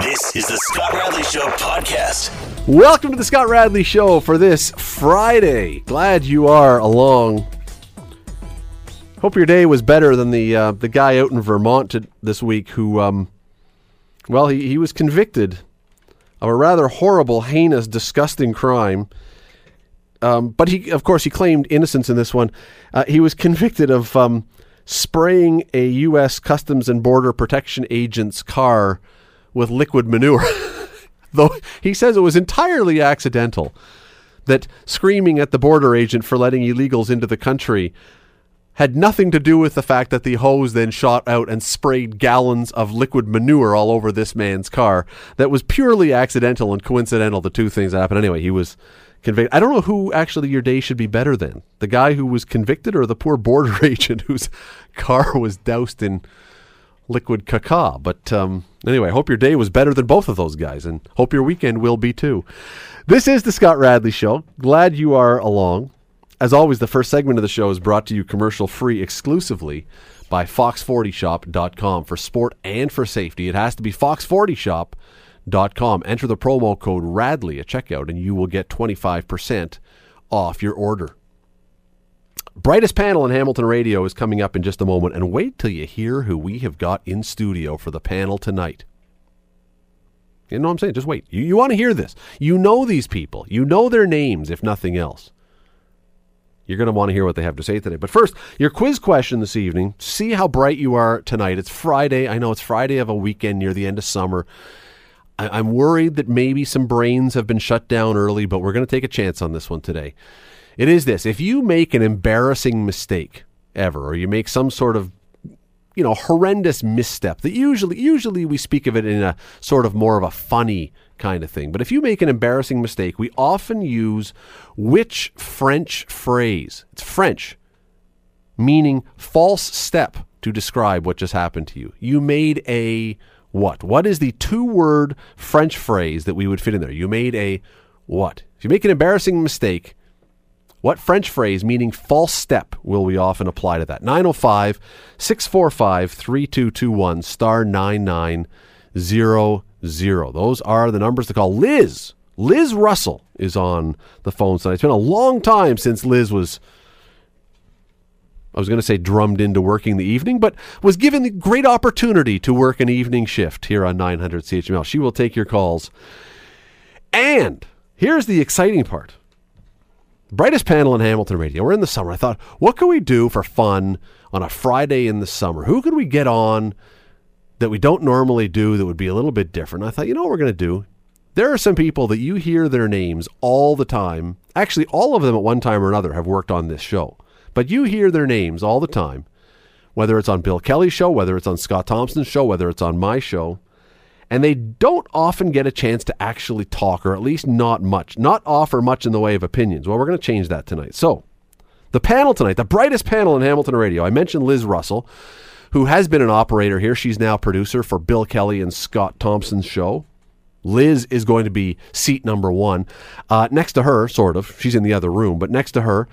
This is the Scott Radley Show podcast. Welcome to the Scott Radley Show for this Friday. Glad you are along. Hope your day was better than the uh, the guy out in Vermont this week who, um, well, he, he was convicted of a rather horrible, heinous, disgusting crime. Um, but he, of course, he claimed innocence in this one. Uh, he was convicted of um, spraying a U.S. Customs and Border Protection agent's car with liquid manure. Though he says it was entirely accidental. That screaming at the border agent for letting illegals into the country had nothing to do with the fact that the hose then shot out and sprayed gallons of liquid manure all over this man's car. That was purely accidental and coincidental, the two things that happened. Anyway, he was convicted. I don't know who actually your day should be better than the guy who was convicted or the poor border agent whose car was doused in liquid caca. But um, anyway, I hope your day was better than both of those guys and hope your weekend will be too. This is the Scott Radley Show. Glad you are along. As always, the first segment of the show is brought to you commercial free exclusively by Fox40Shop.com for sport and for safety. It has to be Fox40Shop.com. Enter the promo code RADLEY at checkout and you will get 25% off your order. Brightest panel in Hamilton Radio is coming up in just a moment, and wait till you hear who we have got in studio for the panel tonight. You know what I'm saying? Just wait. You, you want to hear this. You know these people. You know their names, if nothing else. You're going to want to hear what they have to say today. But first, your quiz question this evening. See how bright you are tonight. It's Friday. I know it's Friday of a weekend near the end of summer. I, am worried that maybe some brains have been shut down early, but we're going to take a chance on this one today. It is this if you make an embarrassing mistake ever, or you make some sort of you know horrendous misstep that usually usually we speak of it in a sort of more of a funny kind of thing. But if you make an embarrassing mistake, we often use which French phrase? It's French, meaning false step to describe what just happened to you. You made a what? What is the two word French phrase that we would fit in there? You made a what? If you make an embarrassing mistake, what French phrase meaning false step will we often apply to that? 905 645 3221 star 9900. Those are the numbers to call. Liz, Liz Russell is on the phone tonight. It's been a long time since Liz was, I was going to say drummed into working the evening, but was given the great opportunity to work an evening shift here on 900 CHML. She will take your calls. And here's the exciting part brightest panel in Hamilton radio. We're in the summer. I thought, what can we do for fun on a Friday in the summer? Who could we get on that we don't normally do that would be a little bit different? I thought, you know what we're going to do? There are some people that you hear their names all the time. Actually, all of them at one time or another have worked on this show. But you hear their names all the time, whether it's on Bill Kelly's show, whether it's on Scott Thompson's show, whether it's on my show and they don't often get a chance to actually talk, or at least not much, not offer much in the way of opinions. Well, we're going to change that tonight. So, the panel tonight, the brightest panel in Hamilton radio, I mentioned Liz Russell, who has been an operator here. She's now producer for Bill Kelly and Scott Thompson's show. Liz is going to be seat number one. Uh, next to her, sort of, she's in the other room, but next to her,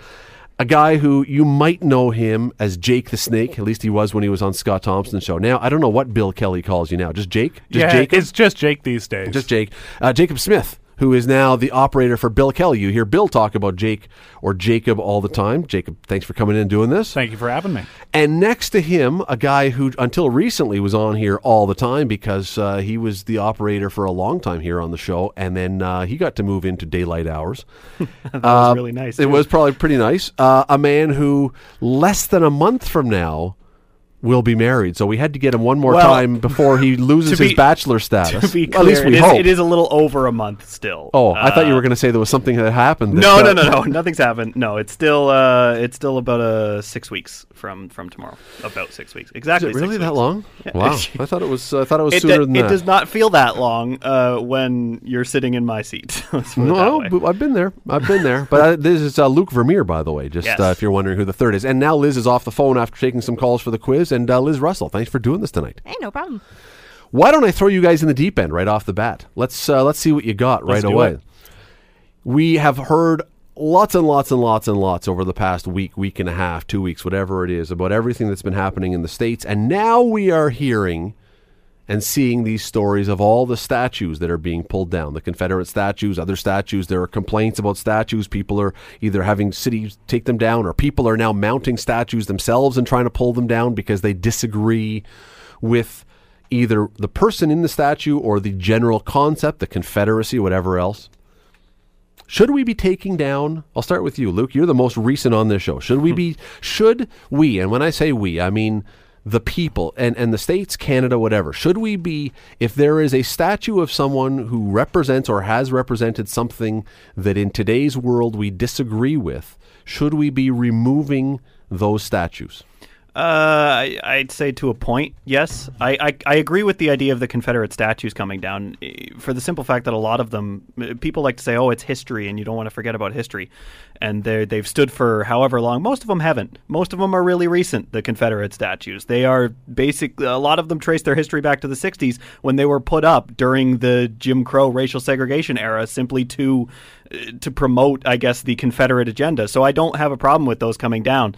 a guy who you might know him as Jake the Snake. At least he was when he was on Scott Thompson's show. Now I don't know what Bill Kelly calls you now. Just Jake. Just yeah, Jacob? it's just Jake these days. Just Jake. Uh, Jacob Smith who is now the operator for Bill Kelly. You hear Bill talk about Jake or Jacob all the time. Jacob, thanks for coming in and doing this. Thank you for having me. And next to him, a guy who until recently was on here all the time because uh, he was the operator for a long time here on the show, and then uh, he got to move into daylight hours. that was really nice. It too. was probably pretty nice. Uh, a man who less than a month from now will be married. So we had to get him one more Well, time before he loses be- his bachelor status. To be clear, At least we it, is, hope. it is a little over a month still. Oh, I thought you Uh, were going to say there was something that happened. No, uh, no, no, no. Nothing's happened. No, it's still uh, it's still about uh, six weeks from from tomorrow. About six weeks, Is exactly. it really that weeks. long? Wow, I thought it was. I thought it was It, sooner do- than it that. does not feel that long uh, when you're sitting in my seat. Let's put it that No, but I've been there. I've been there. But I, this is uh, Luke Vermeer, by the way. Just Yes. uh, if you're wondering who the third is. And now Liz is off the phone after taking some calls for the quiz. And uh, Liz Russell, thanks for doing this tonight. Hey, no problem. Why don't I throw you guys in the deep end right off the bat? Let's uh, let's see what you got Let's right away. it. We have heard lots and lots and lots and lots over the past week, week and a half, two weeks, whatever it is, about everything that's been happening in the states, and now we are hearing and seeing these stories of all the statues that are being pulled down the Confederate statues, other statues. There are complaints about statues. People are either having cities take them down, or people are now mounting statues themselves and trying to pull them down because they disagree with either the person in the statue or the general concept, the Confederacy, whatever else. Should we be taking down? I'll start with you, Luke. You're the most recent on this show. Should we be? Should we? And when I say we, I mean the people and, and the states, Canada, whatever. Should we be, if there is a statue of someone who represents or has represented something that in today's world we disagree with, should we be removing those statues? Uh, I, I'd say to a point, yes. I, I, I agree with the idea of the Confederate statues coming down eh, for the simple fact that a lot of them, eh, people like to say, oh, it's history and you don't want to forget about history. And they they've stood for however long. Most of them haven't. Most of them are really recent, the Confederate statues. They are basic, a lot of them trace their history back to the 60s when they were put up during the Jim Crow racial segregation era simply to, eh, to promote, I guess, the Confederate agenda. So I don't have a problem with those coming down.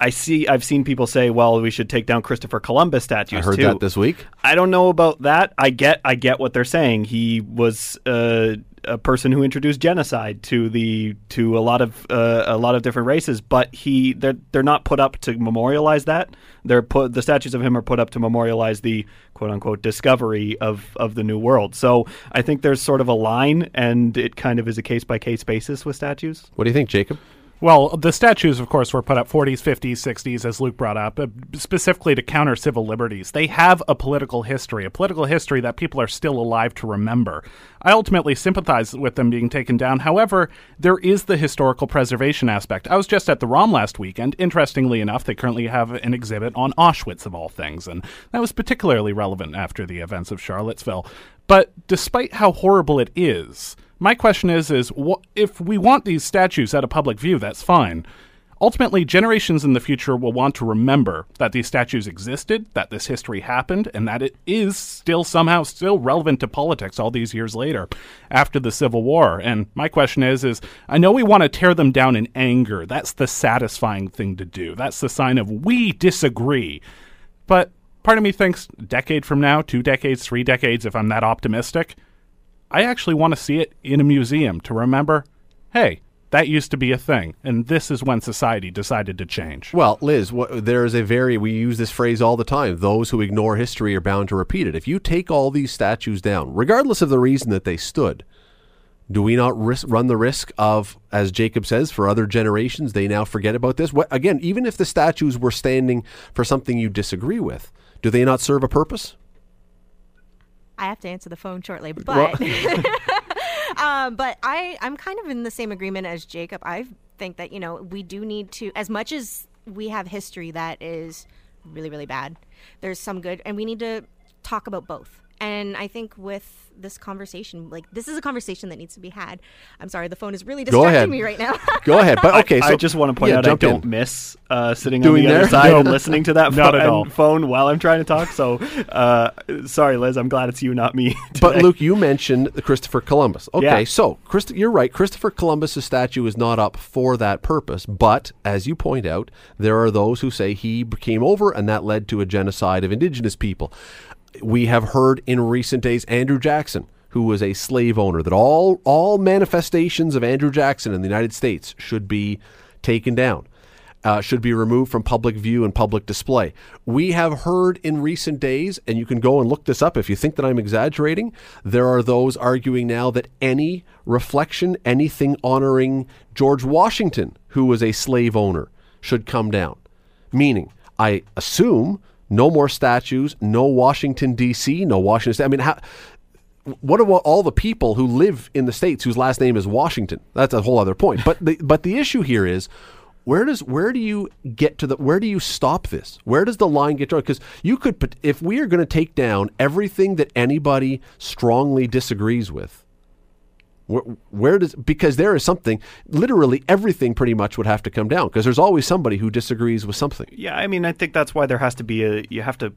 I see. I've seen people say, "Well, we should take down Christopher Columbus statues." I heard too. that this week. I don't know about that. I get. I get what they're saying. He was uh, a person who introduced genocide to the to a lot of uh, a lot of different races, but he they're they're not put up to memorialize that. They're put the statues of him are put up to memorialize the quote unquote discovery of of the new world. So I think there's sort of a line, and it kind of is a case by case basis with statues. What do you think, Jacob? Well, the statues, of course, were put up 40s, 50s, 60s, as Luke brought up, uh, specifically to counter civil liberties. They have a political history, a political history that people are still alive to remember. I ultimately sympathize with them being taken down. However, there is the historical preservation aspect. I was just at the ROM last weekend. Interestingly enough, they currently have an exhibit on Auschwitz, of all things, and that was particularly relevant after the events of Charlottesville. But despite how horrible it is, my question is is wh- if we want these statues at a public view, that's fine. Ultimately, generations in the future will want to remember that these statues existed, that this history happened, and that it is still somehow still relevant to politics all these years later after the Civil War. And my question is is I know we want to tear them down in anger. That's the satisfying thing to do. That's the sign of we disagree. But part of me thinks decade from now, two decades, three decades, if I'm that optimistic, I actually want to see it in a museum to remember, hey, that used to be a thing, and this is when society decided to change. Well, Liz, there is a very, we use this phrase all the time those who ignore history are bound to repeat it. If you take all these statues down, regardless of the reason that they stood, do we not risk, run the risk of, as Jacob says, for other generations, they now forget about this? What, again, even if the statues were standing for something you disagree with, do they not serve a purpose? I have to answer the phone shortly, but um, but I I'm kind of in the same agreement as Jacob. I think that you know we do need to, as much as we have history that is really really bad. There's some good, and we need to talk about both. And I think with this conversation, like this is a conversation that needs to be had. I'm sorry, the phone is really Go ahead. distracting me right now. Go ahead. But okay, I, so I just want to point yeah, out I don't in. miss uh, sitting Doing on the there? other side No. and listening to that Not pho- at all. phone while I'm trying to talk. So, uh, sorry, Liz. I'm glad it's you, not me. But. Luke, you mentioned Christopher Columbus. Okay, Yeah. so Christ- you're right. Christopher Columbus's statue is not up for that purpose. But as you point out, there are those who say he came over and that led to a genocide of indigenous people. We have heard in recent days Andrew Jackson, who was a slave owner, that all all manifestations of Andrew Jackson in the United States should be taken down uh, should be removed from public view and public display. We have heard in recent days, and you can go and look this up if you think that I'm exaggerating, there are those arguing now that any reflection, anything honoring George Washington, who was a slave owner, should come down. Meaning, I assume no more statues, no Washington, D.C., no Washington State. I mean, how what about all the people who live in the states whose last name is Washington? That's a whole other point. But the but the issue here is where does where do you get to the where do you stop this? Where does the line get drawn? Because you could if we are going to take down everything that anybody strongly disagrees with. Where, where does because there is something literally everything pretty much would have to come down because there's always somebody who disagrees with something. Yeah, I mean, I think that's why there has to be a. You have to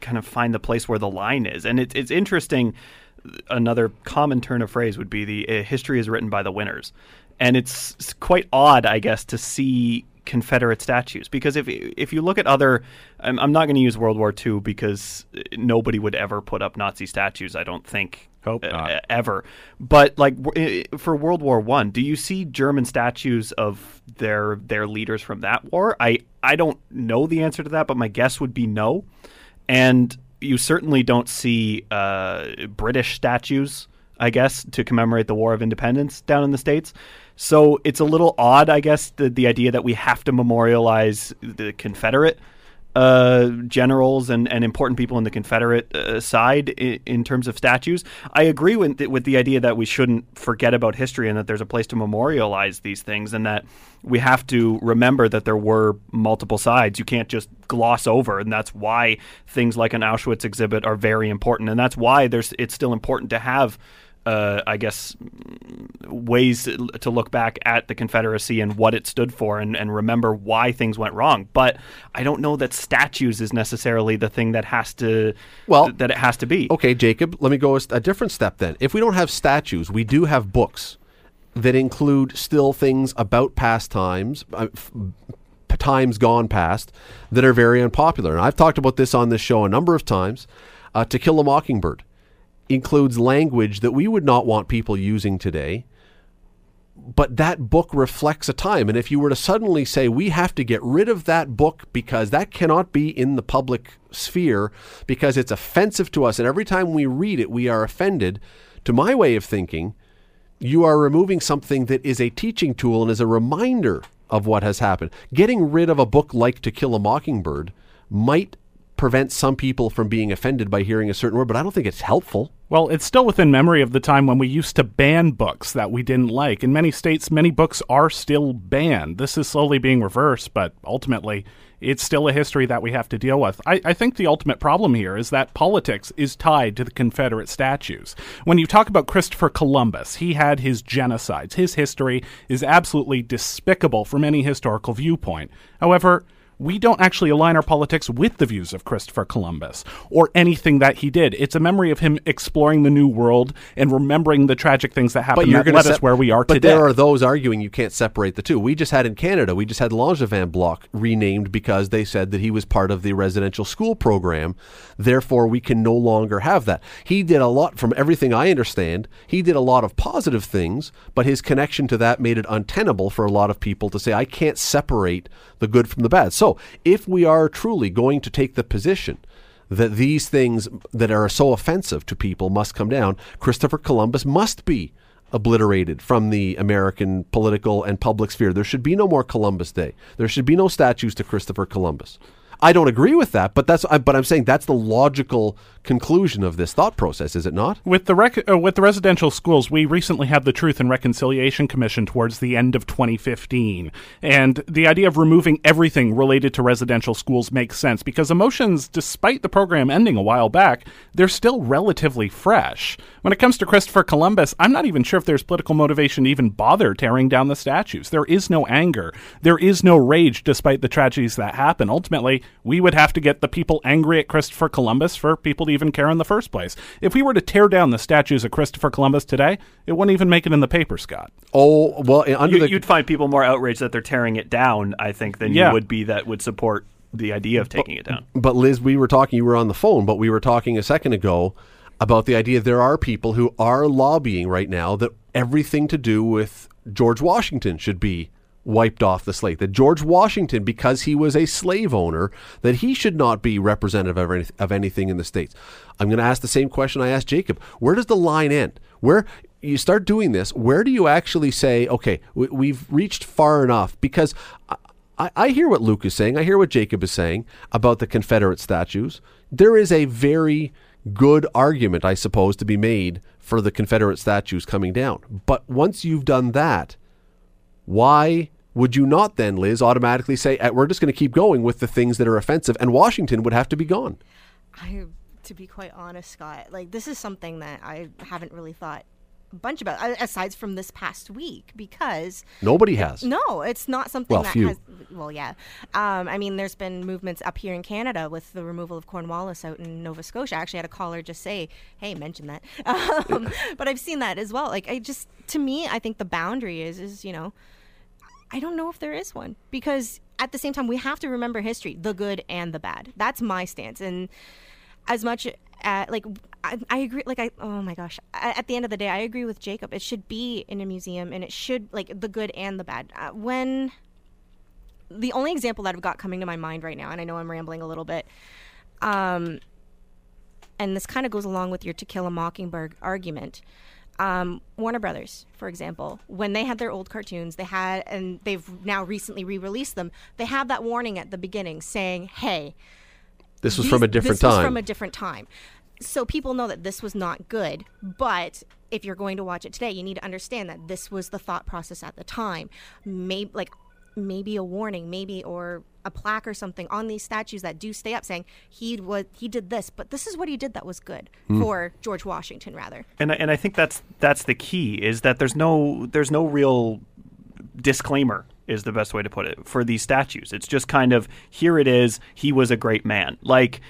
kind of find the place where the line is, and it's it's interesting. Another common turn of phrase would be the uh, history is written by the winners, and it's, it's quite odd, I guess, to see Confederate statues because if if you look at other, I'm, I'm not going to use World War II because nobody would ever put up Nazi statues. I don't think. Hope uh, not. ever, but like for World War One, do you see German statues of their their leaders from that war? I I don't know the answer to that, but my guess would be no. And you certainly don't see uh, British statues, I guess, to commemorate the War of Independence down in the states. So it's a little odd, I guess, the the idea that we have to memorialize the Confederate uh, generals and, and important people in the Confederate uh, side in, in terms of statues. I agree with the, with the idea that we shouldn't forget about history and that there's a place to memorialize these things and that we have to remember that there were multiple sides. You can't just gloss over, and that's why things like an Auschwitz exhibit are very important, and that's why there's it's still important to have. Uh, I guess ways to look back at the Confederacy and what it stood for and, and remember why things went wrong. But I don't know that statues is necessarily the thing that has to Well- that it has to be. Okay, Jacob, let me go a different step then. If we don't have statues, we do have books that include still things about past times, uh, f- times gone past, that are very unpopular. And I've talked about this on this show a number of times. Uh, to Kill a Mockingbird includes language that we would not want people using today but that book reflects a time. And if you were to suddenly say, we have to get rid of that book because that cannot be in the public sphere because it's offensive to us, and every time we read it, we are offended, to my way of thinking, you are removing something that is a teaching tool and is a reminder of what has happened. Getting rid of a book like To Kill a Mockingbird might prevent some people from being offended by hearing a certain word, but I don't think it's helpful. Well, it's still within memory of the time when we used to ban books that we didn't like. In many states, many books are still banned. This is slowly being reversed, but ultimately, it's still a history that we have to deal with. I, I think the ultimate problem here is that politics is tied to the Confederate statues. When you talk about Christopher Columbus, he had his genocides. His history is absolutely despicable from any historical viewpoint. However, we don't actually align our politics with the views of Christopher Columbus or anything that he did. It's a memory of him exploring the new world and remembering the tragic things that happened that led us where we are but today. there are those arguing you can't separate the two. We just had in Canada, we just had Langevin Block renamed because they said that he was part of the residential school program. Therefore, we can no longer have that. He did a lot, from everything I understand, he did a lot of positive things, but his connection to that made it untenable for a lot of people to say, I can't separate the good from the bad. So, if we are truly going to take the position that these things that are so offensive to people must come down, Christopher Columbus must be obliterated from the American political and public sphere. There should be no more Columbus Day. There should be no statues to Christopher Columbus. I don't agree with that, but that's but I'm saying that's the logical conclusion of this thought process, is it not? With the rec- uh, with the residential schools, we recently had the Truth and Reconciliation Commission towards the end of 2015, and the idea of removing everything related to residential schools makes sense because emotions, despite the program ending a while back, they're still relatively fresh. When it comes to Christopher Columbus, I'm not even sure if there's political motivation to even bother tearing down the statues. There is no anger, there is no rage, despite the tragedies that happen. Ultimately, we would have to get the people angry at Christopher Columbus for people to even care in the first place. If we were to tear down the statues of Christopher Columbus today, it wouldn't even make it in the paper, Scott. Oh well, under You, the you'd find people more outraged that they're tearing it down, I think, than Yeah. you would be that would support the idea of taking it down. But Liz, we were talking. You were on the phone, but we were talking a second ago about the idea there are people who are lobbying right now that everything to do with George Washington should be wiped off the slate. That George Washington, because he was a slave owner, that he should not be representative of, any, of anything in the states. I'm going to ask the same question I asked Jacob. Where does the line end? Where you start doing this, where do you actually say, okay, we, we've reached far enough? Because I, I hear what Luke is saying. I hear what Jacob is saying about the Confederate statues. There is a very good argument, I suppose, to be made for the Confederate statues coming down. But once you've done that, why would you not then, Liz, automatically say, "Eh, we're just going to keep going with the things that are offensive and Washington would have to be gone? I, to be quite honest, Scott, like this is something that I haven't really thought a bunch about, aside from this past week, because Nobody has. no, it's not something Well, that few. has. Well, yeah. Um, I mean, there's been movements up here in Canada with the removal of Cornwallis out in Nova Scotia. I actually had a caller just say, "Hey, mention that." Um, but I've seen that as well. Like, I just, to me, I think the boundary is, is you know, I don't know if there is one because at the same time we have to remember history, the good and the bad. That's my stance. And as much uh, like I, I agree like I oh my gosh at the end of the day I agree with Jacob. It should be in a museum and it should like the good and the bad. Uh, when the only example that I've got coming to my mind right now, and I know I'm rambling a little bit, um, and this kind of goes along with your To Kill a Mockingbird argument. Um, Warner Brothers, for example, when they had their old cartoons, they had, and they've now recently re-released them. They have that warning at the beginning saying, "Hey, This was these- from a different this was time. from a different time." So people know that this was not good, but if you're going to watch it today, you need to understand that this was the thought process at the time. Maybe like maybe a warning, maybe or a plaque or something on these statues that do stay up saying he was he did this, but this is what he did that was good Hmm. for George Washington rather. and I- and I think that's that's the key is that there's no there's no real disclaimer is the best way to put it for these statues. It's just kind of here it is. He was a great man. Like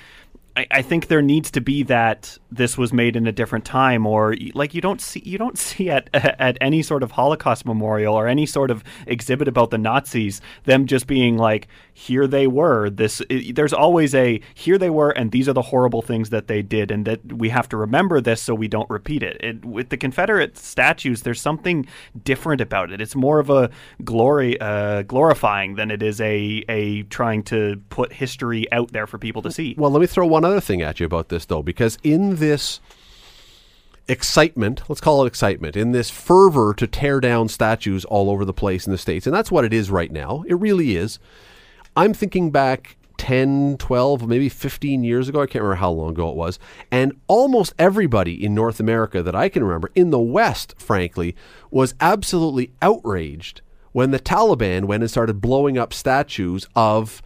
I, I think there needs to be that this was made in a different time, or like you don't see you don't see at at any sort of Holocaust memorial or any sort of exhibit about the Nazis them just being like here they were. This i there's always a here they were, and these are the horrible things that they did, and that we have to remember this so we don't repeat it. it with the Confederate statues, there's something different about it. It's more of a glory uh, glorifying than it is a a trying to put history out there for people to see. Well, let me throw one other thing at you about this, though, because in this excitement, let's call it excitement, in this fervor to tear down statues all over the place in the States, and that's what it is right now, it really is. I'm thinking back 10, 12, maybe 15 years ago. I can't remember how long ago it was. And almost everybody in North America that I can remember, in the West, frankly, was absolutely outraged when the Taliban went and started blowing up statues of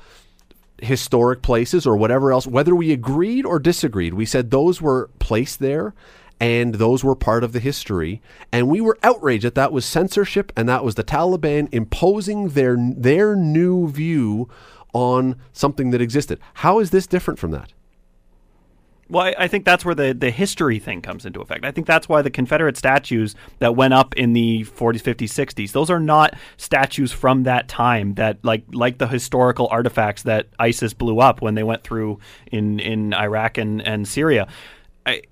historic places or whatever else, whether we agreed or disagreed, we said those were placed there and those were part of the history. And we were outraged that that was censorship and that was the Taliban imposing their their new view on something that existed. How is this different from that? Well, I, I think that's where the, the history thing comes into effect. I think that's why the Confederate statues that went up in the 40s, 50s, 60s, those are not statues from that time that like like the historical artifacts that ISIS blew up when they went through in, in Iraq and, and Syria. I,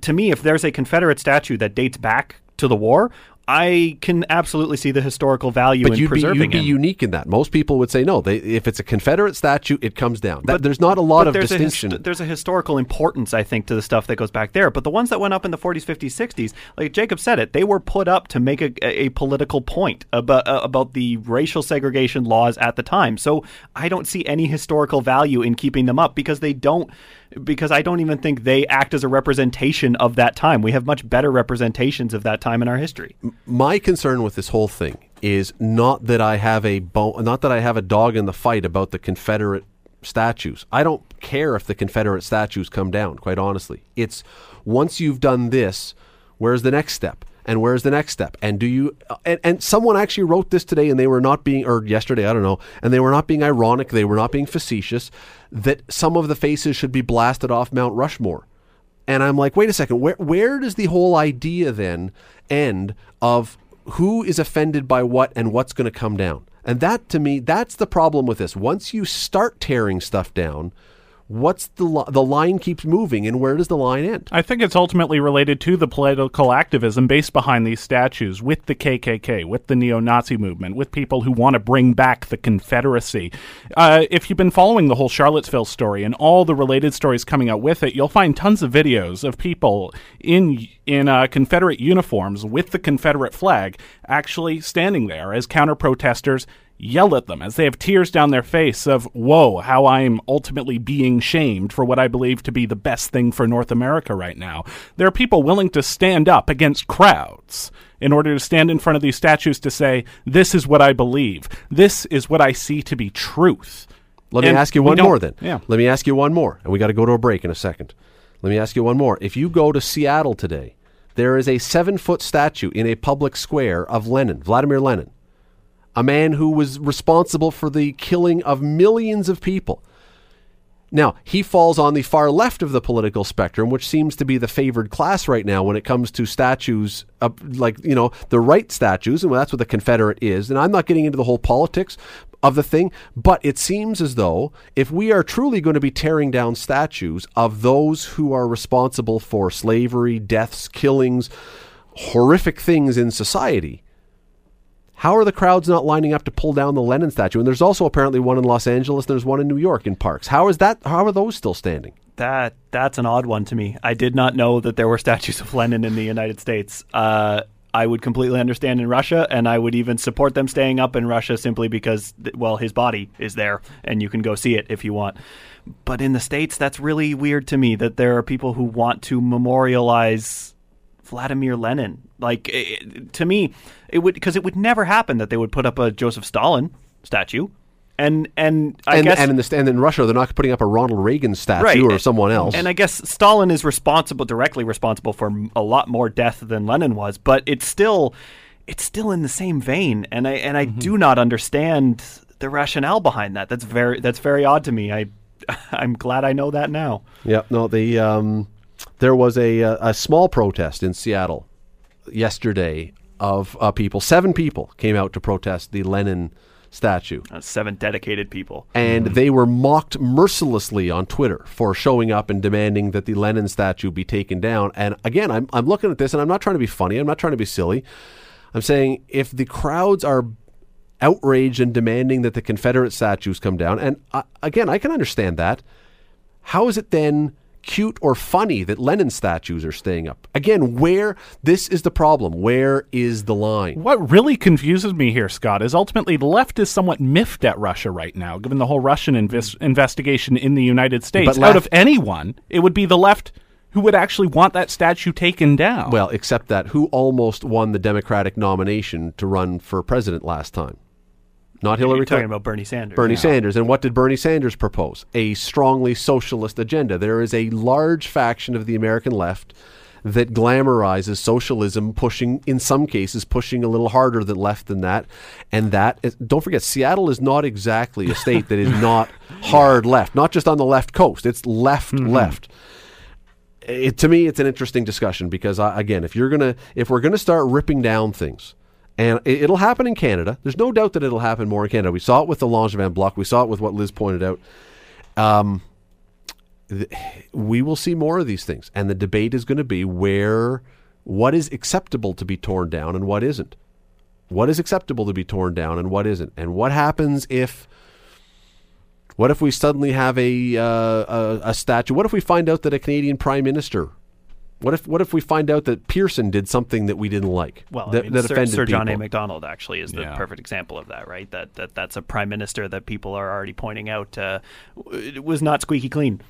to me, if there's a Confederate statue that dates back to the war, I can absolutely see the historical value But in you'd be, preserving you'd be it. unique in that. Most people would say no. They, if it's a Confederate statue, it comes down. That, there's not a lot of there's distinction. A there's a historical importance, I think, to the stuff that goes back there. But the ones that went up in the 40s, 50s, 60s, like Jacob said it, they were put up to make a, a political point about uh, about the racial segregation laws at the time. So I don't see any historical value in keeping them up because they don't. Because I don't even think they act as a representation of that time. We have much better representations of that time in our history. my concern with this whole thing is not that I have a bo- not that I have a dog in the fight about the Confederate statues. I don't care if the Confederate statues come down, quite honestly. It's once you've done this, where's the next step? And where's the next step? And do you and, and someone actually wrote this today and they were not being or yesterday, I don't know, and they were not being ironic, they were not being facetious that some of the faces should be blasted off Mount Rushmore. And I'm like, wait a second, where where does the whole idea then end of who is offended by what and what's going to come down? And that to me, that's the problem with this. Once you start tearing stuff down, what's the li- the line keeps moving and where does the line end? I think it's ultimately related to the political activism based behind these statues with the KKK, with the neo Nazi movement, with people who want to bring back the Confederacy. Uh, if you've been following the whole Charlottesville story and all the related stories coming out with it, you'll find tons of videos of people in in uh, Confederate uniforms with the Confederate flag actually standing there as counter protesters yell at them as they have tears down their face of, whoa, how I'm ultimately being shamed for what I believe to be the best thing for North America right now. There are people willing to stand up against crowds in order to stand in front of these statues to say, this is what I believe. This is what I see to be truth. Let me ask you one more then. Yeah. Let me ask you one more. And we got to go to a break in a second. Let me ask you one more. If you go to Seattle today, there is a seven foot statue in a public square of Lenin, Vladimir Lenin, a man who was responsible for the killing of millions of people. Now, he falls on the far left of the political spectrum, which seems to be the favored class right now when it comes to statues, uh, like, you know, the right statues, and that's what the Confederate is. And I'm not getting into the whole politics of the thing, but it seems as though if we are truly going to be tearing down statues of those who are responsible for slavery, deaths, killings, horrific things in society, how are the crowds not lining up to pull down the Lenin statue? And there's also apparently one in Los Angeles. There's one in New York in parks. How is that? How are those still standing? That that's an odd one to me. I did not know that there were statues of Lenin in the United States. Uh, I would completely understand in Russia, and I would even support them staying up in Russia simply because, well, his body is there, and you can go see it if you want. But in the states, that's really weird to me that there are people who want to memorialize Vladimir Lenin. Like it, to me, it would because it would never happen that they would put up a Joseph Stalin statue. And and I and, guess and in the and in Russia, they're not putting up a Ronald Reagan statue Right. or someone else. And I guess Stalin is responsible, directly responsible for a lot more death than Lenin was, but it's still, it's still in the same vein. And I and I Mm-hmm. do not understand the rationale behind that. That's very that's very odd to me. I I'm glad I know that now. Yeah, no, the um, there was a uh, a small protest in Seattle yesterday of uh, people. Seven people came out to protest the Lenin statue, Uh, seven dedicated people. and they were mocked mercilessly on Twitter for showing up and demanding that the Lenin statue be taken down. And again, I'm I'm looking at this, and I'm not trying to be funny. I'm not trying to be silly. I'm saying if the crowds are outraged and demanding that the Confederate statues come down, and uh, again, I can understand that. How is it then cute or funny that Lenin statues are staying up? Again, where this is the problem. Where is the line? What really confuses me here, Scott, is ultimately the left is somewhat miffed at Russia right now, given the whole Russian inves- investigation in the United States. But Out of anyone, it would be the left who would actually want that statue taken down. Well, except that who almost won the Democratic nomination to run for president last time? Not Hillary You're talking Clinton. about Bernie Sanders. Bernie Sanders. And what did Bernie Sanders propose? A strongly socialist agenda. There is a large faction of the American left that glamorizes socialism, pushing, in some cases, pushing a little harder than left than that. And that, is, don't forget, Seattle is not exactly a state that is not hard left, not just on the left coast, it's left, mm-hmm. left. It, to me, it's an interesting discussion because, I, again, if you're gonna, if we're gonna start ripping down things, and it, it'll happen in Canada. There's no doubt that it'll happen more in Canada. We saw it with the Langevin block. We saw it with what Liz pointed out. Um, th- we will see more of these things, and the debate is going to be where what is acceptable to be torn down and what isn't. What is acceptable to be torn down and what isn't, and what happens if. What if we suddenly have a, uh, a a statue? What if we find out that a Canadian prime minister? What if what if we find out that Pearson did something that we didn't like? Well, that, I mean, that Sir, offended Sir John A. people? Macdonald actually is the Yeah. perfect example of that, right? That that that's a prime minister that people are already pointing out uh, was not squeaky clean.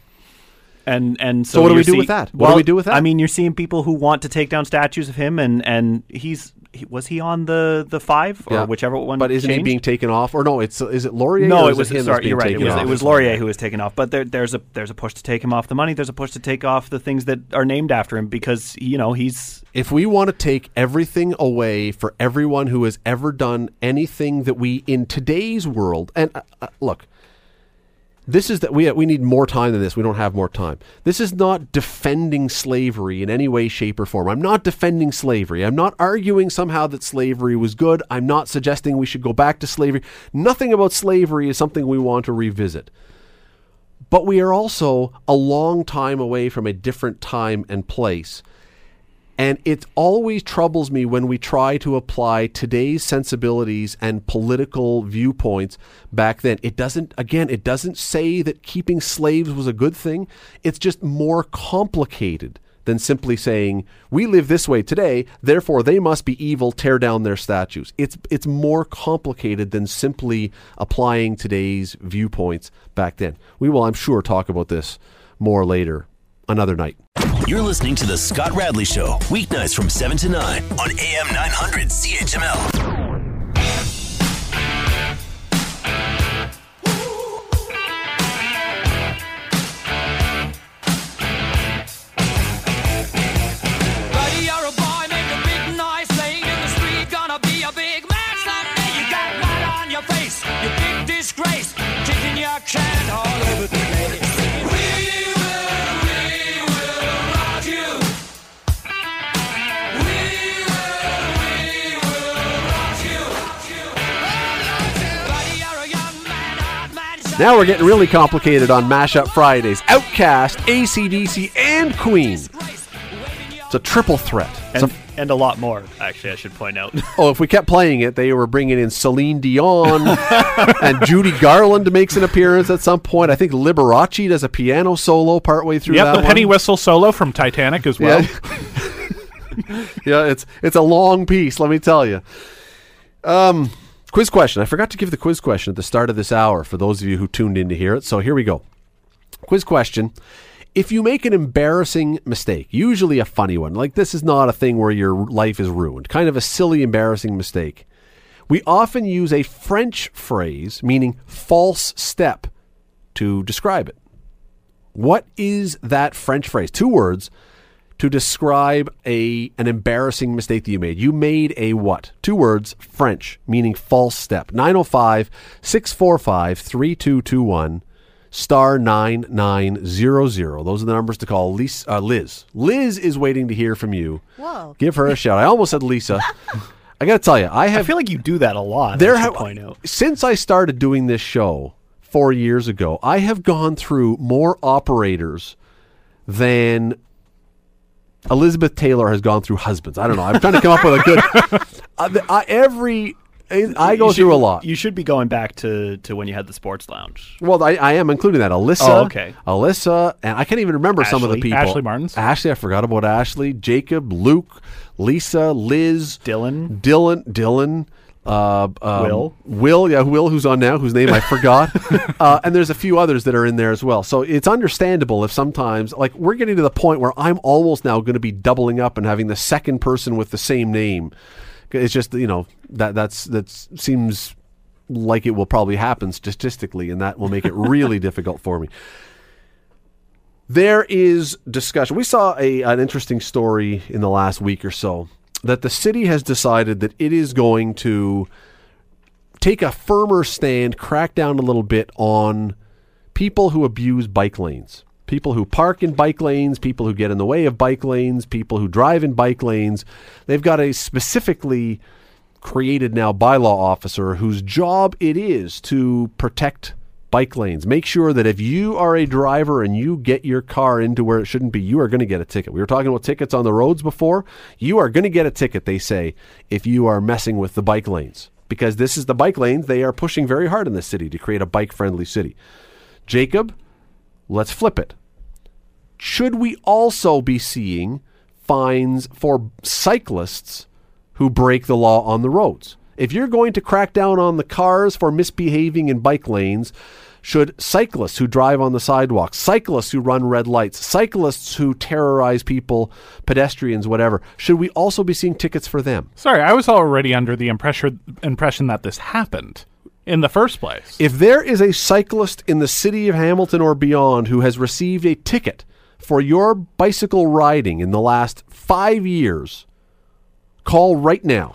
And and so, So what do we you're do with that? What do we do with that? I mean, you're seeing people who want to take down statues of him, and and he's he, was he on the the five or Yeah. whichever one? But isn't he being taken off? Or no, it's is it Laurier? No, it was him sorry. You're right. It was it was Laurier who was taken off. But there, there's a there's a push to take him off the money. There's a push to take off the things that are named after him because you know he's If we want to take everything away for everyone who has ever done anything that we in today's world, and uh, uh, look, this is that we we need more time than this. We don't have more time. This is not defending slavery in any way, shape, or form. I'm not defending slavery. I'm not arguing somehow that slavery was good. I'm not suggesting we should go back to slavery. Nothing about slavery is something we want to revisit. But we are also a long time away from a different time and place. And it always troubles me when we try to apply today's sensibilities and political viewpoints back then. It doesn't, again, it doesn't say that keeping slaves was a good thing. It's just more complicated than simply saying, we live this way today, therefore they must be evil, tear down their statues. It's, it's more complicated than simply applying today's viewpoints back then. We will, I'm sure, talk about this more later, another night. You're listening to The Scott Radley Show, weeknights from 7 to 9 on AM 900 CHML. Now we're getting really complicated on Mashup Fridays. OutKast, ACDC, and Queen. It's a triple threat. And, a- and a lot more. Actually, I should point out. oh, if we kept playing it, they were bringing in Celine Dion and Judy Garland makes an appearance at some point. I think Liberace does a piano solo partway through Yep, the one. penny whistle solo from Titanic as well. Yeah. yeah, it's it's a long piece, let me tell you. Um, quiz question. I forgot to give the quiz question at the start of this hour for those of you who tuned in to hear it. So here we go. Quiz question. If you make an embarrassing mistake, usually a funny one, like this is not a thing where your life is ruined, kind of a silly, embarrassing mistake, we often use a French phrase meaning false step to describe it. What is that French phrase? Two words to describe a an embarrassing mistake that you made. You made a what? Two words, French, meaning false step. 905 645 3221 star 9900. Those are the numbers to call Liz, uh, Liz. Liz is waiting to hear from you. Whoa. Give her a shout. I almost said Lisa. I got to tell you, I have. I feel like you do that a lot. there have point out. since I started doing this show four years ago, I have gone through more operators than Elizabeth Taylor has gone through husbands. I don't know. I'm trying to come up with a good. uh, the- I, every I, I go should- through a lot. You should be going back to, to when you had the sports lounge. well, I, I am including that. Alyssa. Oh, okay. Alyssa, and I can't even remember some of the people. Ashley Martins. Ashley, I forgot about Ashley. Jacob, Luke, Lisa, Liz, Dylan. Dylan, Dylan, uh, um, Will. Will, yeah, Will, who's on now, whose name I forgot, uh, and there's a few others that are in there as well. So it's understandable if sometimes, like, we're getting to the point where I'm almost now going to be doubling up and having the second person with the same name. It's just you know that that's that seems like it will probably happen statistically, and that will make it really difficult for me. There is discussion. We saw a, an interesting story in the last week or so that the city has decided that it is going to take a firmer stand, crack down a little bit on people who abuse bike lanes. People who park in bike lanes, people who get in the way of bike lanes, people who drive in bike lanes. They've got a specifically created now bylaw officer whose job it is to protect bike lanes. Make sure that if you are a driver and you get your car into where it shouldn't be, you are going to get a ticket. We were talking about tickets on the roads before. You are going to get a ticket, they say, if you are messing with the bike lanes. Because this is the bike lanes they are pushing very hard in this city to create a bike friendly city. Jacob, let's flip it. Should we also be seeing fines for cyclists who break the law on the roads? If you're going to crack down on the cars for misbehaving in bike lanes, should cyclists who drive on the sidewalks, cyclists who run red lights, cyclists who terrorize people, pedestrians, whatever, should we also be seeing tickets for them? Sorry, I was already under the impression impression that this happened in the first place. If there is a cyclist in the city of Hamilton or beyond who has received a ticket for your bicycle riding in the last five years, call right now.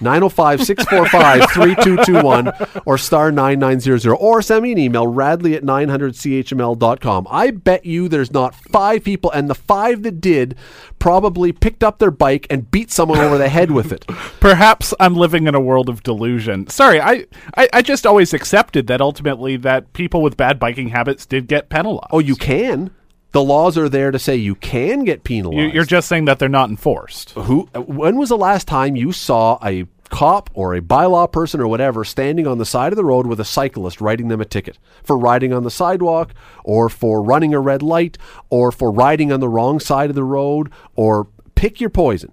905 645 3221 or star 9900 or send me an email radley at 900chml.com. I bet you there's not five people, and the five that did probably picked up their bike and beat someone over the head with it. Perhaps I'm living in a world of delusion. Sorry, I, I, I just always accepted that ultimately that people with bad biking habits did get penalized. Oh, you can. The laws are there to say you can get penalized. You- You're just saying that they're not enforced. who when was the last time you saw a cop or a bylaw person or whatever standing on the side of the road with a cyclist writing them a ticket for riding on the sidewalk or for running a red light or for riding on the wrong side of the road or pick your poison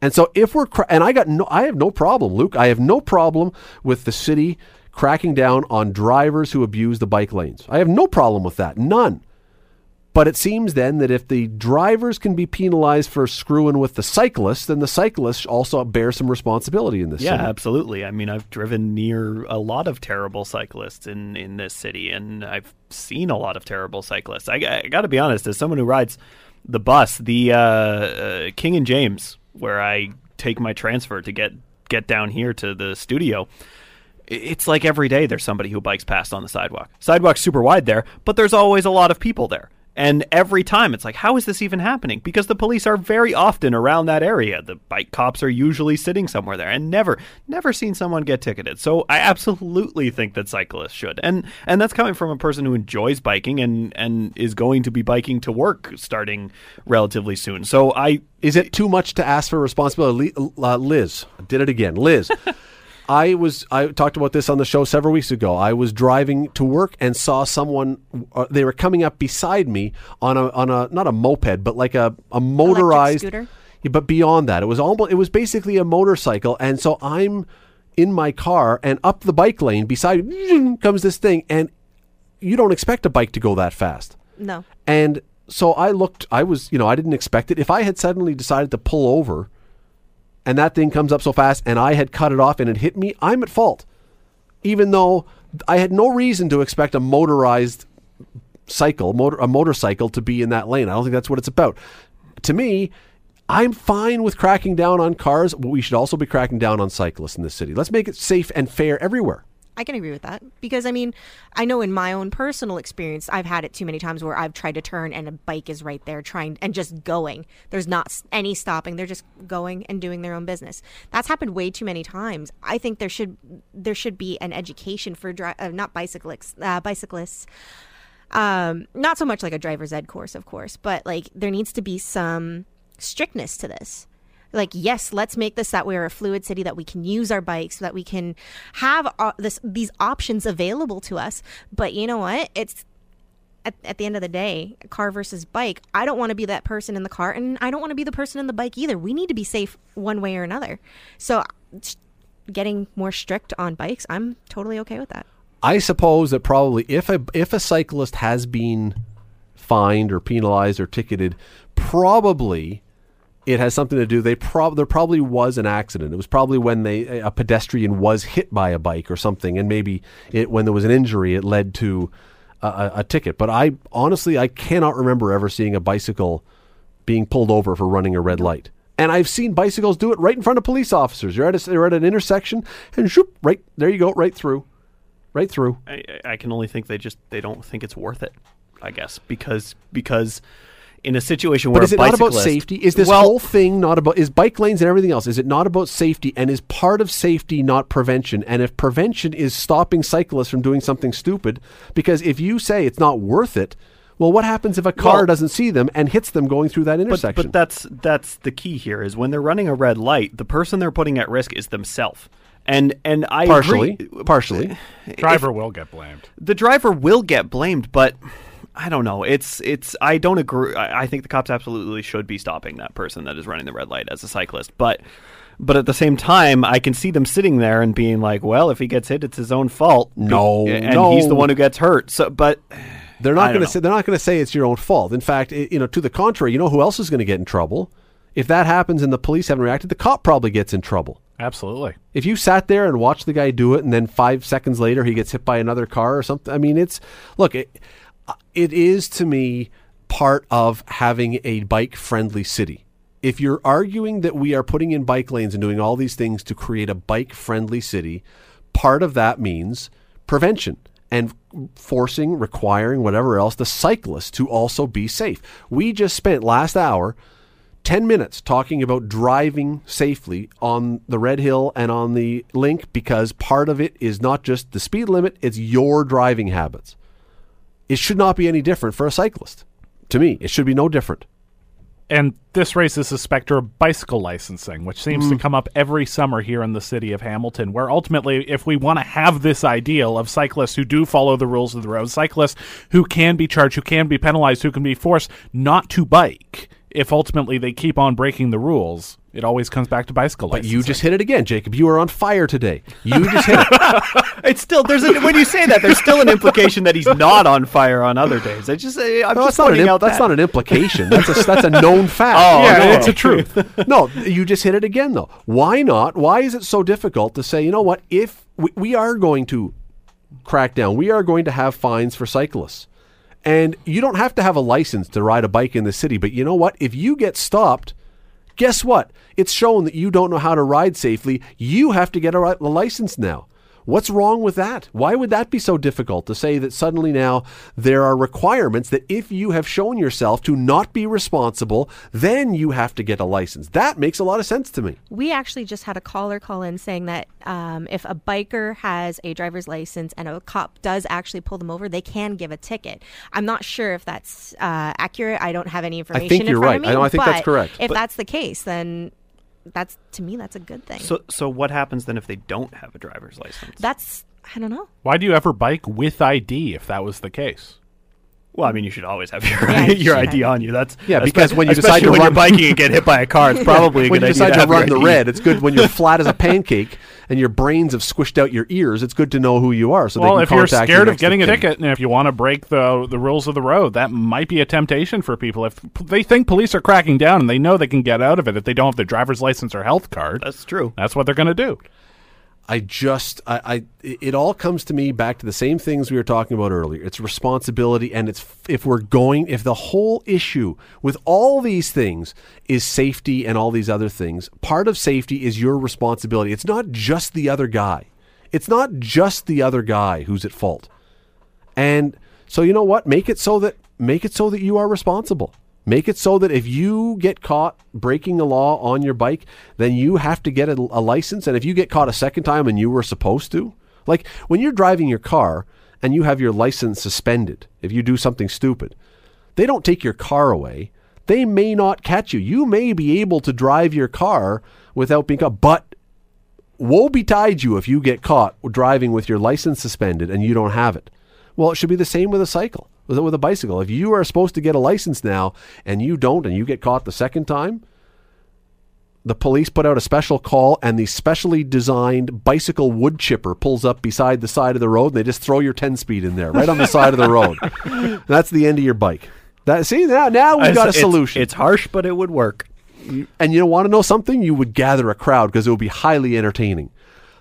and so if we're cra- and I got no I have no problem Luke I have no problem with the city cracking down on drivers who abuse the bike lanes I have no problem with that none but it seems then that if the drivers can be penalized for screwing with the cyclists, then the cyclists also bear some responsibility in this Yeah, city. absolutely. I mean, I've driven near a lot of terrible cyclists in, in this city, and I've seen a lot of terrible cyclists. I, I got to be honest, as someone who rides the bus, the uh, uh, King and James, where I take my transfer to get get down here to the studio. It's like every day there's somebody who bikes past on the sidewalk. Sidewalk's super wide there, but there's always a lot of people there. And every time it's like, how is this even happening? Because the police are very often around that area. The bike cops are usually sitting somewhere there and never, never seen someone get ticketed. So I absolutely think that cyclists should. And and that's coming from a person who enjoys biking and, and is going to be biking to work starting relatively soon. So I Is it too much to ask for responsibility? Uh, Liz, did it again. Liz, I was I talked about this on the show several weeks ago. I was driving to work and saw someone. Uh, they were coming up beside me on a on a not a moped, but like a a motorized scooter? Yeah, but beyond that, it was almost it was basically a motorcycle, and so I'm in my car and up the bike lane beside me comes this thing, and you don't expect a bike to go that fast. No. And so I looked, I was, you know, I didn't expect it. If I had suddenly decided to pull over and that thing comes up so fast and I had cut it off and it hit me, I'm at fault. Even though I had no reason to expect a motorized cycle, motor, a motorcycle to be in that lane. I don't think that's what it's about. To me, I'm fine with cracking down on cars, but we should also be cracking down on cyclists in this city. Let's make it safe and fair everywhere. I can agree with that because I mean, I know in my own personal experience, I've had it too many times where I've tried to turn and a bike is right there trying and just going. There's not any stopping. They're just going and doing their own business. That's happened way too many times. I think there should there should be an education for dri- uh, not bicyclists, uh, bicyclists. Um, not so much like a driver's ed course, of course, but like there needs to be some strictness to this like yes let's make this that we're a fluid city that we can use our bikes that we can have uh, this these options available to us. But you know what? It's at, at the end of the day car versus bike i don't want to be that person in the car and i don't want to be the person in the bike either. We need to be safe one way or another. So getting more strict on bikes i'm totally okay with that. I suppose that probably if a if a cyclist has been fined or penalized or ticketed, probably it has something to do. They prob there probably was an accident. It was probably when they a pedestrian was hit by a bike or something, and maybe it when there was an injury, it led to a, a, a ticket. But I honestly I cannot remember ever seeing a bicycle being pulled over for running a red light. And I've seen bicycles do it right in front of police officers. You're at a, you're at an intersection, and shoop, right there you go, right through, right through. I, I can only think they just they don't think it's worth it. I guess because because in a situation where But is a it not about safety? Is this well, whole thing not about is bike lanes and everything else? Is it not about safety? And is part of safety not prevention? And if prevention is stopping cyclists from doing something stupid, because if you say it's not worth it, well, what happens if a car Well- doesn't see them and hits them going through that intersection? but that's that's the key here is when they're running a red light, the person they're putting at risk is themselves. And and I partially, agree. partially. Driver will get blamed. the driver will get blamed, but I don't know. It's it's. I don't agree. I, I think the cops absolutely should be stopping that person that is running the red light as a cyclist, but. But at the same time, I can see them sitting there and being like, "Well, if he gets hit, it's his own fault." No, and no. he's the one who gets hurt. So, but They're not going to say they're not going to say it's your own fault. In fact, it, you know, to the contrary, you know who else is going to get in trouble? If that happens and the police haven't reacted, the cop probably gets in trouble. Absolutely. If you sat there and watched the guy do it, and then five seconds later he gets hit by another car or something, I mean, it's look, it, it is to me part of having a bike friendly city. If you're arguing that we are putting in bike lanes and doing all these things to create a bike friendly city, part of that means prevention and forcing, requiring, whatever else, the cyclists to also be safe. We just spent last hour 10 minutes talking about driving safely on the Red Hill and on the link because part of it is not just the speed limit, it's your driving habits. It should not be any different for a cyclist. To me, it should be no different. And this raises the specter of bicycle licensing, which seems to mm. come up every summer here in the city of Hamilton, where ultimately, if we want to have this ideal of cyclists who do follow the rules of the road, cyclists who can be charged, who can be penalized, who can be forced not to bike, if ultimately they keep on breaking the rules, it always comes back to bicycle But licensing. you just hit it again, Jacob. You are on fire today. You just hit it. it's still there's a, when you say that there's still an implication that he's not on fire on other days. I just say I'm No, just that's not, an, pointing imp- out that's that. not an implication. That's a, that's a known fact. Oh, yeah, no. it's a truth. no, you just hit it again, though. Why not? Why is it so difficult to say, you know what, if we, we are going to crack down, we are going to have fines for cyclists. And you don't have to have a license to ride a bike in the city, but you know what? If you get stopped, guess what? It's shown that you don't know how to ride safely. You have to get a, license now. What's wrong with that? Why would that be so difficult to say that suddenly now there are requirements that if you have shown yourself to not be responsible, then you have to get a license? That makes a lot of sense to me. We actually just had a caller call in saying that um, if a biker has a driver's license and a cop does actually pull them over, they can give a ticket. I'm not sure if that's uh, accurate. I don't have any information. I think in you're front right. Of me, I know, I think that's correct. If But- that's the case, then that's to me that's a good thing. So so what happens then if they don't have a driver's license? that's I don't know. Why do you ever bike with ID if that was the case? Well, I mean, you should always have your Yeah, your ID have- on you. That's Yeah, espe- because when you decide to when run- you're biking and get hit by a car, it's probably a when you idea decide to have run the ID. red, it's good when you're flat as a pancake and your brains have squished out your ears. It's good to know who you are. So well, they if can you're contact you scared of getting a ticket and if you want to break the the rules of the road, that might be a temptation for people. If they think police are cracking down and they know they can get out of it if they don't have their driver's license or health card, That's true. that's what they're going to do. I just, I, I, it all comes to me back to the same things we were talking about earlier. It's responsibility, and it's if we're going, if the whole issue with all these things is safety and all these other things, part of safety is your responsibility. It's not just the other guy. It's not just the other guy who's at fault. And so you know what? Make it so that make it so that you are responsible. Make it so that if you get caught breaking the law on your bike, then you have to get a, a license. And if you get caught a second time and you were supposed to, like when you're driving your car and you have your license suspended, if you do something stupid, they don't take your car away. They may not catch you. You may be able to drive your car without being caught, but woe betide you if you get caught driving with your license suspended and you don't have it. Well, it should be the same with a cycle, with a bicycle. If you are supposed to get a license now and you don't, and you get caught the second time, the police put out a special call, and the specially designed bicycle wood chipper pulls up beside the side of the road, and they just throw your ten speed in there, right on the side of the road. That's the end of your bike. That see now now we got a It's- solution. It's harsh, but it would work. And you want to know something? You would gather a crowd because it would be highly entertaining.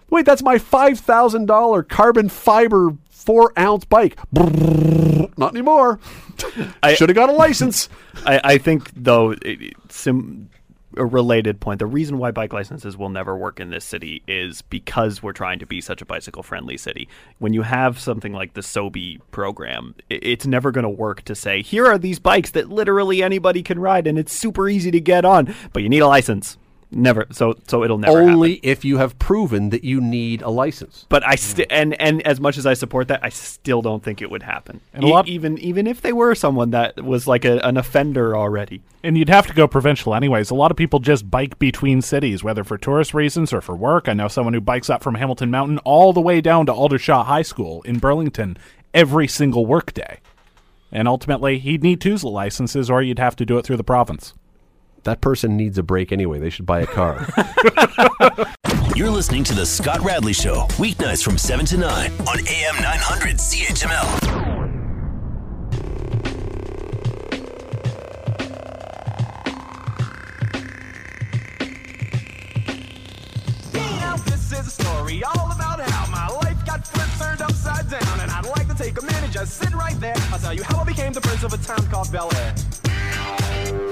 Wait, that's my five thousand dollar carbon fiber four ounce bike. Brrr, not anymore. I- Should have got a license. I, I think though, it, sim, a related point. The reason why bike licenses will never work in this city is because we're trying to be such a bicycle friendly city. When you have something like the SOBI program, it's never going to work to say here are these bikes that literally anybody can ride and it's super easy to get on, but you need a license. Never. So so it'll never Only happen. if you have proven that you need a license. But I st- and and as much as I support that, I still don't think it would happen. And a E- lot- even even if they were someone that was like a, an offender already. And you'd have to go provincial anyways. A lot of people just bike between cities, whether for tourist reasons or for work. I know someone who bikes up from Hamilton Mountain all the way down to Aldershot High School in Burlington every single workday. And ultimately, he'd need two licenses, or you'd have to do it through the province. That person needs a break anyway. They should buy a car. You're listening to The Scott Radley Show, weeknights from 7 to 9 on AM 900 CHML. Now this is a story all about how my life got flipped, turned upside down, and I'd like to take a minute, just sit right there. I'll tell you how I became the prince of a town called Bel Air.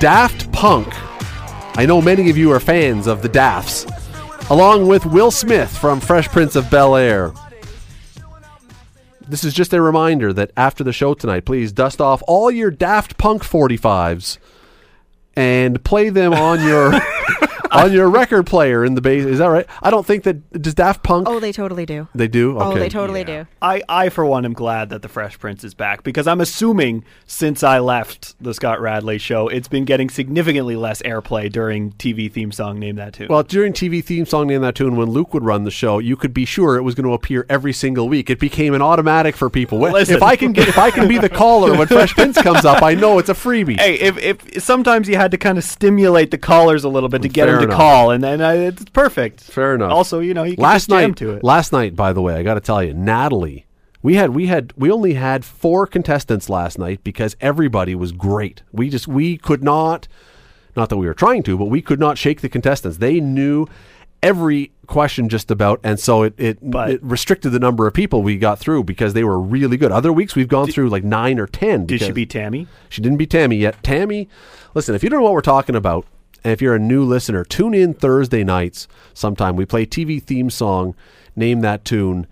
Daft Punk. I know many of you are fans of the Dafts, along with Will Smith from Fresh Prince of Bel Air. This is just a reminder that after the show tonight, please dust off all your Daft Punk 45s and play them on your on your record player in the base. Is that right? I don't think that does Daft Punk. Oh, they totally do. they do. Oh, they totally do. I, I for one am glad that the Fresh Prince is back because I'm assuming since I left the Scott Radley show, it's been getting significantly less airplay during TV theme song Name That Tune. Well, during TV theme song name that tune, when Luke would run the show, you could be sure it was going to appear every single week. It became an automatic for people. Listen. If I can get, if I can be the caller when Fresh Prince comes up, I know it's a freebie. hey, if, if sometimes you had to kind of stimulate the callers a little bit to get them to enough. call, and then uh, it's perfect. Fair enough. Also, you know, you can last night, to it. last night, by the way, I got to tell you, Natalie, we had we had we only had four contestants last night because everybody was great. We just we could not, not that we were trying to, but we could not shake the contestants. They knew every question just about, and so it it, But- it restricted the number of people we got through because they were really good. Other weeks we've gone through like nine or ten. Did she beat Tammy? She didn't beat Tammy yet. Tammy, listen, if you don't know what we're talking about, and if you're a new listener, tune in Thursday nights sometime. We play TV theme song, name that tune.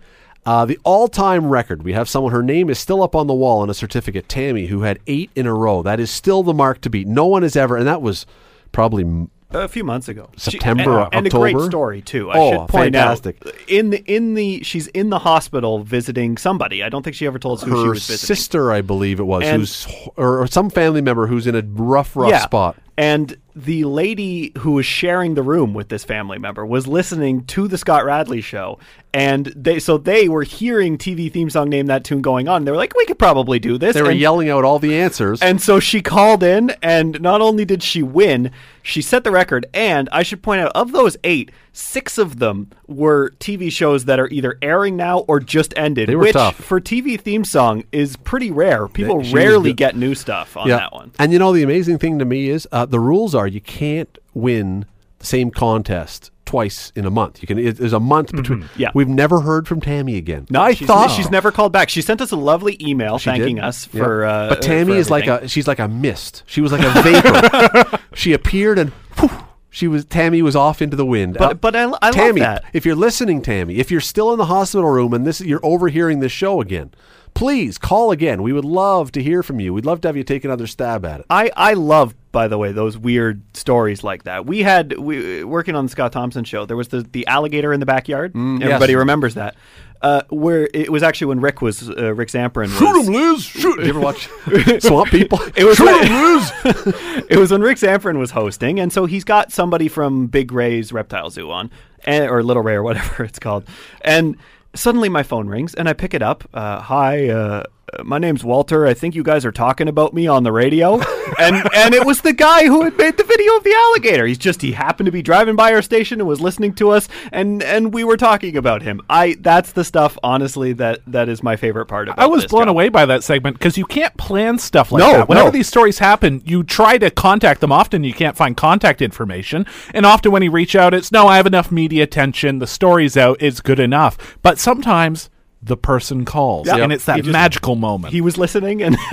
Uh, the all time record, we have someone, her name is still up on the wall on a certificate, Tammy, who had eight in a row. That is still the mark to beat. No one has ever, and that was probably a few months ago, She- September, and, and a great story too. I Oh, should point fantastic. out in the in the she's in the hospital visiting somebody. I don't think she ever told us who she her was visiting. sister, I believe it was, And- who's or, or some family member who's in a rough, rough spot. And the lady who was sharing the room with this family member was listening to the Scott Radley show, and they so they were hearing TV theme song name that tune going on. They were like, "We could probably do this." They were and, yelling out all the answers. and so she called in, and not only did she win, she set the record. And I should point out, of those eight, six of them were TV shows that are either airing now or just ended. They were which, tough. for TV theme song, is pretty rare. People she rarely get new stuff on that one. And you know the amazing thing to me is uh, the rules are you can't win the same contest twice in a month. You can it, there's a month between. Mm-hmm. Yeah. we've never heard from Tammy again. No, I she's, thought she's never called back. She sent us a lovely email She thanking did. us for. Uh, but Tammy for is like a she's like a mist. She was like a vapor. she appeared and. whew, she was Tammy was off into the wind. Uh, But- but I- I love Tammy, that. if you're listening, Tammy, if you're still in the hospital room and this you're overhearing this show again, please call again. We would love to hear from you. We'd love to have you take another stab at it. I, I love, by the way, those weird stories like that. We had we working on the Scott Thompson show. There was the, the alligator in the backyard. Everybody Mm, yes. remembers that. Uh, where it was actually when Rick was uh, Rick Zamperin. Was, Shoot him, Liz! Shoot! You ever watch Swamp People? It was Shoot 'em, Liz! it was when Rick Zamperin was hosting, and so he's got somebody from Big Ray's Reptile Zoo on, and, or Little Ray or whatever it's called, and suddenly my phone rings, and I pick it up. Uh, Hi, uh, my name's Walter. I think you guys are talking about me on the radio, and and it was the guy who had made the video of the alligator. He's just he happened to be driving by our station and was listening to us, and and we were talking about him. I that's the stuff, honestly, that that is my favorite part about. I was blown job. away by that segment because you can't plan stuff like No, that. Whenever no. these stories happen, you try to contact them. Often you can't find contact information, and often when you reach out, it's no, I have enough media attention. The story's out. It's good enough. But sometimes the person calls, Yeah. and it's that just- magical moment. He was listening and.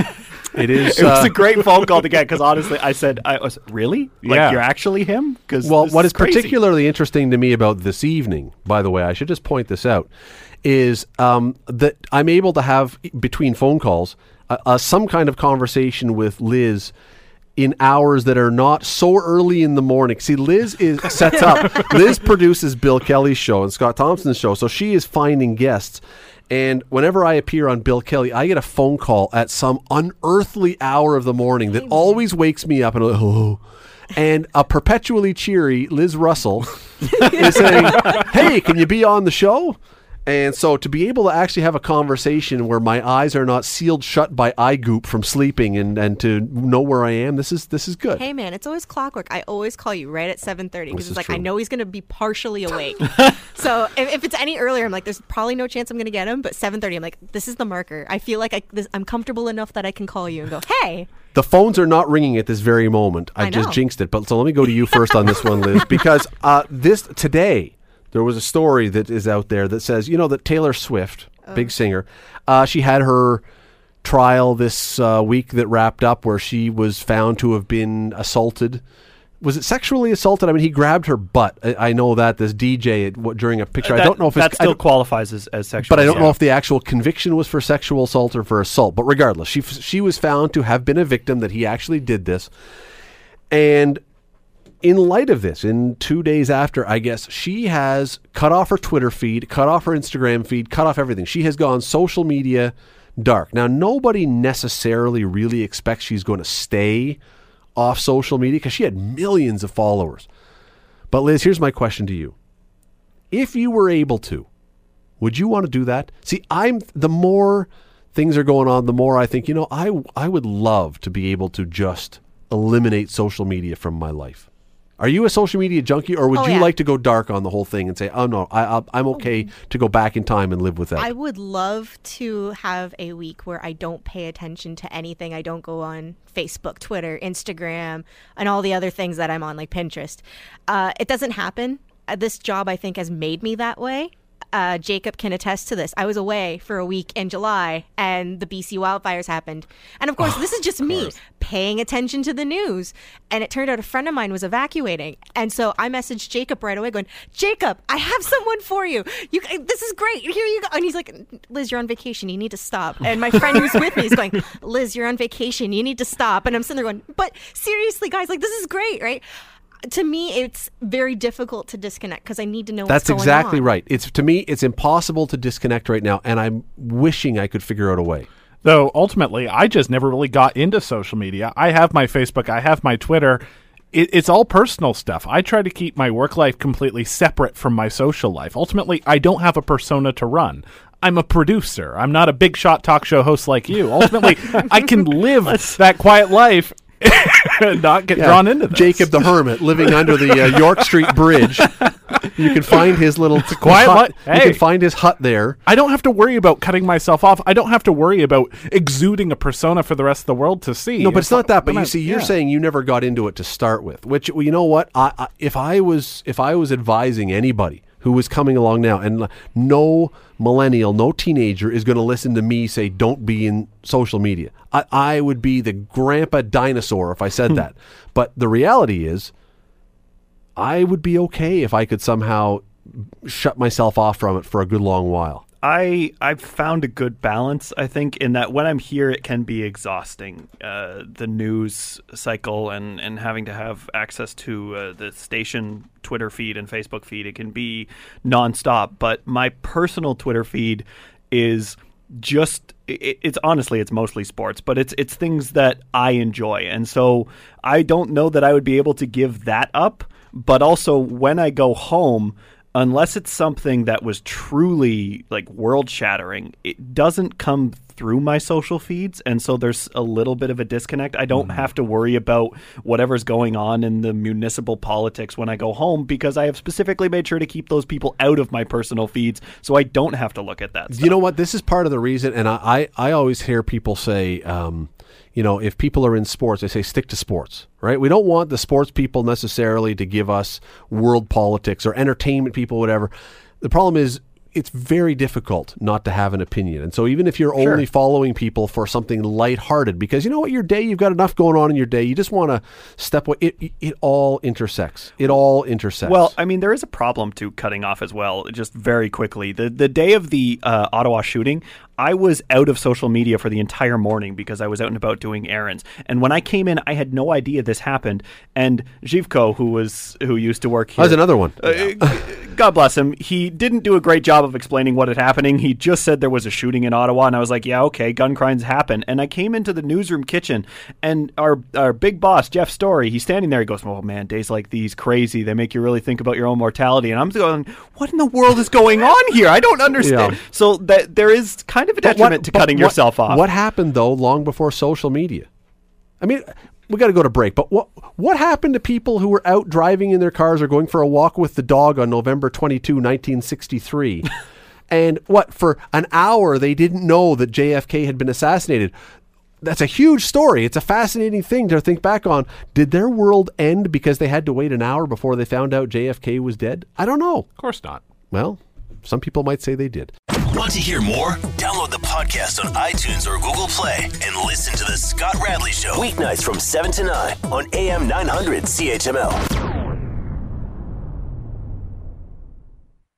It is. it was uh, a great phone call to get because honestly, I said, "I was really like Yeah. you're actually him." Because Well, what is particularly interesting to me about this evening, by the way, I should just point this out, is um, that I'm able to have between phone calls uh, uh, some kind of conversation with Liz in hours that are not so early in the morning. See, Liz is sets up. Liz produces Bill Kelly's show and Scott Thompson's show, so she is finding guests. And whenever I appear on Bill Kelly, I get a phone call at some unearthly hour of the morning that always wakes me up and like, oh. And a perpetually cheery Liz Russell is saying, "Hey, can you be on the show?" And so to be able to actually have a conversation where my eyes are not sealed shut by eye goop from sleeping and, and to know where I am, this is this is good. Hey man, it's always clockwork. I always call you right at seven thirty because it's like I know he's gonna be partially awake. so if, if it's any earlier, I'm like, there's probably no chance I'm gonna get him. But seven thirty, I'm like, this is the marker. I feel like I, this, I'm comfortable enough that I can call you and go, hey. The phones are not ringing at this very moment. I, I just jinxed it. But so let me go to you first on this one, Liz, because uh, this today there was a story that is out there that says you know that Taylor Swift, big singer, uh, she had her trial this uh, week that wrapped up where she was found to have been assaulted. Was it sexually assaulted? I mean, he grabbed her butt. I, I know that this DJ at, what, during a picture. I that, don't know if that it's, still qualifies as, as sexual. but I don't know if the actual conviction was for sexual assault or for assault. But regardless, she she was found to have been a victim that he actually did this. And in light of this, in two days after, I guess she has cut off her Twitter feed, cut off her Instagram feed, cut off everything. She has gone social media dark. Now, nobody necessarily really expects she's going to stay off social media because she had millions of followers. But Liz, here's my question to you: If you were able to, would you want to do that? See, I'm the more things are going on, the more I think, you know, I I would love to be able to just eliminate social media from my life. Are you a social media junkie, or would Oh, you yeah. like to go dark on the whole thing and say, "Oh no, I, I, I'm okay to go back in time and live with that"? I would love to have a week where I don't pay attention to anything. I don't go on Facebook, Twitter, Instagram, and all the other things that I'm on, like Pinterest. Uh, it doesn't happen. uh, this job I think has made me that way. Uh, Jacob can attest to this. I was away for a week in July, and the BC wildfires happened. And of course, this is just me paying attention to the news. And it turned out a friend of mine was evacuating, and so I messaged Jacob right away, going, "Jacob, I have someone for you. You, this is great. Here you go." And he's like, "Liz, you're on vacation. You need to stop." And my friend who's with me is going, "Liz, you're on vacation. You need to stop." And I'm sitting there going, "But seriously, guys, like this is great, right?" To me it's very difficult to disconnect because I need to know That's what's going exactly on. right. It's to me, it's impossible to disconnect right now, and I'm wishing I could figure out a way. Though ultimately, I just never really got into social media. I have my Facebook, I have my Twitter. It, it's all personal stuff. I try to keep my work life completely separate from my social life. Ultimately, I don't have a persona to run. I'm a producer. I'm not a big shot talk show host like you. Ultimately, I can live that quiet life and not get drawn into this. Jacob the Hermit living under the uh, York Street Bridge. You can find his little quiet hut. li- You can find his hut there. I don't have to worry about cutting myself off. I don't have to worry about exuding a persona for the rest of the world to see. No, but it's not that. But you not- see, you're yeah. saying you never got into it to start with. Which, well, you know what? I, I, if I was, if I was advising anybody who was coming along now, and no millennial, no teenager is going to listen to me say, "Don't be in social media." I, I would be the grandpa dinosaur if I said hmm. that. But the reality is, I would be okay if I could somehow shut myself off from it for a good long while. I I've found a good balance. I think in that when I'm here, it can be exhausting. Uh, the news cycle and and having to have access to uh, the station Twitter feed and Facebook feed, it can be nonstop. But my personal Twitter feed is just it, it's honestly it's mostly sports but it's it's things that i enjoy and so i don't know that i would be able to give that up but also when i go home unless it's something that was truly like world shattering it doesn't come through my social feeds and so there's a little bit of a disconnect. I don't have to worry about whatever's going on in the municipal politics when i go home because i have specifically made sure to keep those people out of my personal feeds so i don't have to look at that You know what? This is part of the reason, and I, I, I always hear people say, um, you know, if people are in sports, they say stick to sports, right? We don't want the sports people necessarily to give us world politics or entertainment people, whatever. The problem is, it's very difficult not to have an opinion. And so even if you're only following people for something lighthearted, because you know what, your day, you've got enough going on in your day, you just want to step away. It, it, it all intersects. It all intersects. Well, I mean, there is a problem to cutting off as well. Just very quickly, the the day of the uh, Ottawa shooting, I was out of social media for the entire morning because I was out and about doing errands. And when I came in, I had no idea this happened. And Zhivko, who was who used to work here, There's another one. uh, God bless him. He didn't do a great job of explaining what had happening. He just said there was a shooting in Ottawa, and I was like, "Yeah, okay, gun crimes happen." And I came into the newsroom kitchen, and our our big boss Jeff Story, he's standing there. He goes, "Oh man, days like these crazy. They make you really think about your own mortality." And I'm going, "What in the world is going on here? I don't understand." Yeah. So that there is kind of a But detriment to cutting what- yourself off. What happened though long before social media? I mean, we got to go to break. But what what happened to people who were out driving in their cars or going for a walk with the dog on November 22, 1963? and what for an hour they didn't know that JFK had been assassinated. That's a huge story. It's a fascinating thing to think back on. Did their world end because they had to wait an hour before they found out JFK was dead? I don't know. Of course not. Well, some people might say they did. Want to hear more? Download the podcast on iTunes or Google Play and listen to The Scott Radley Show. Weeknights from 7 to 9 on AM 900 CHML.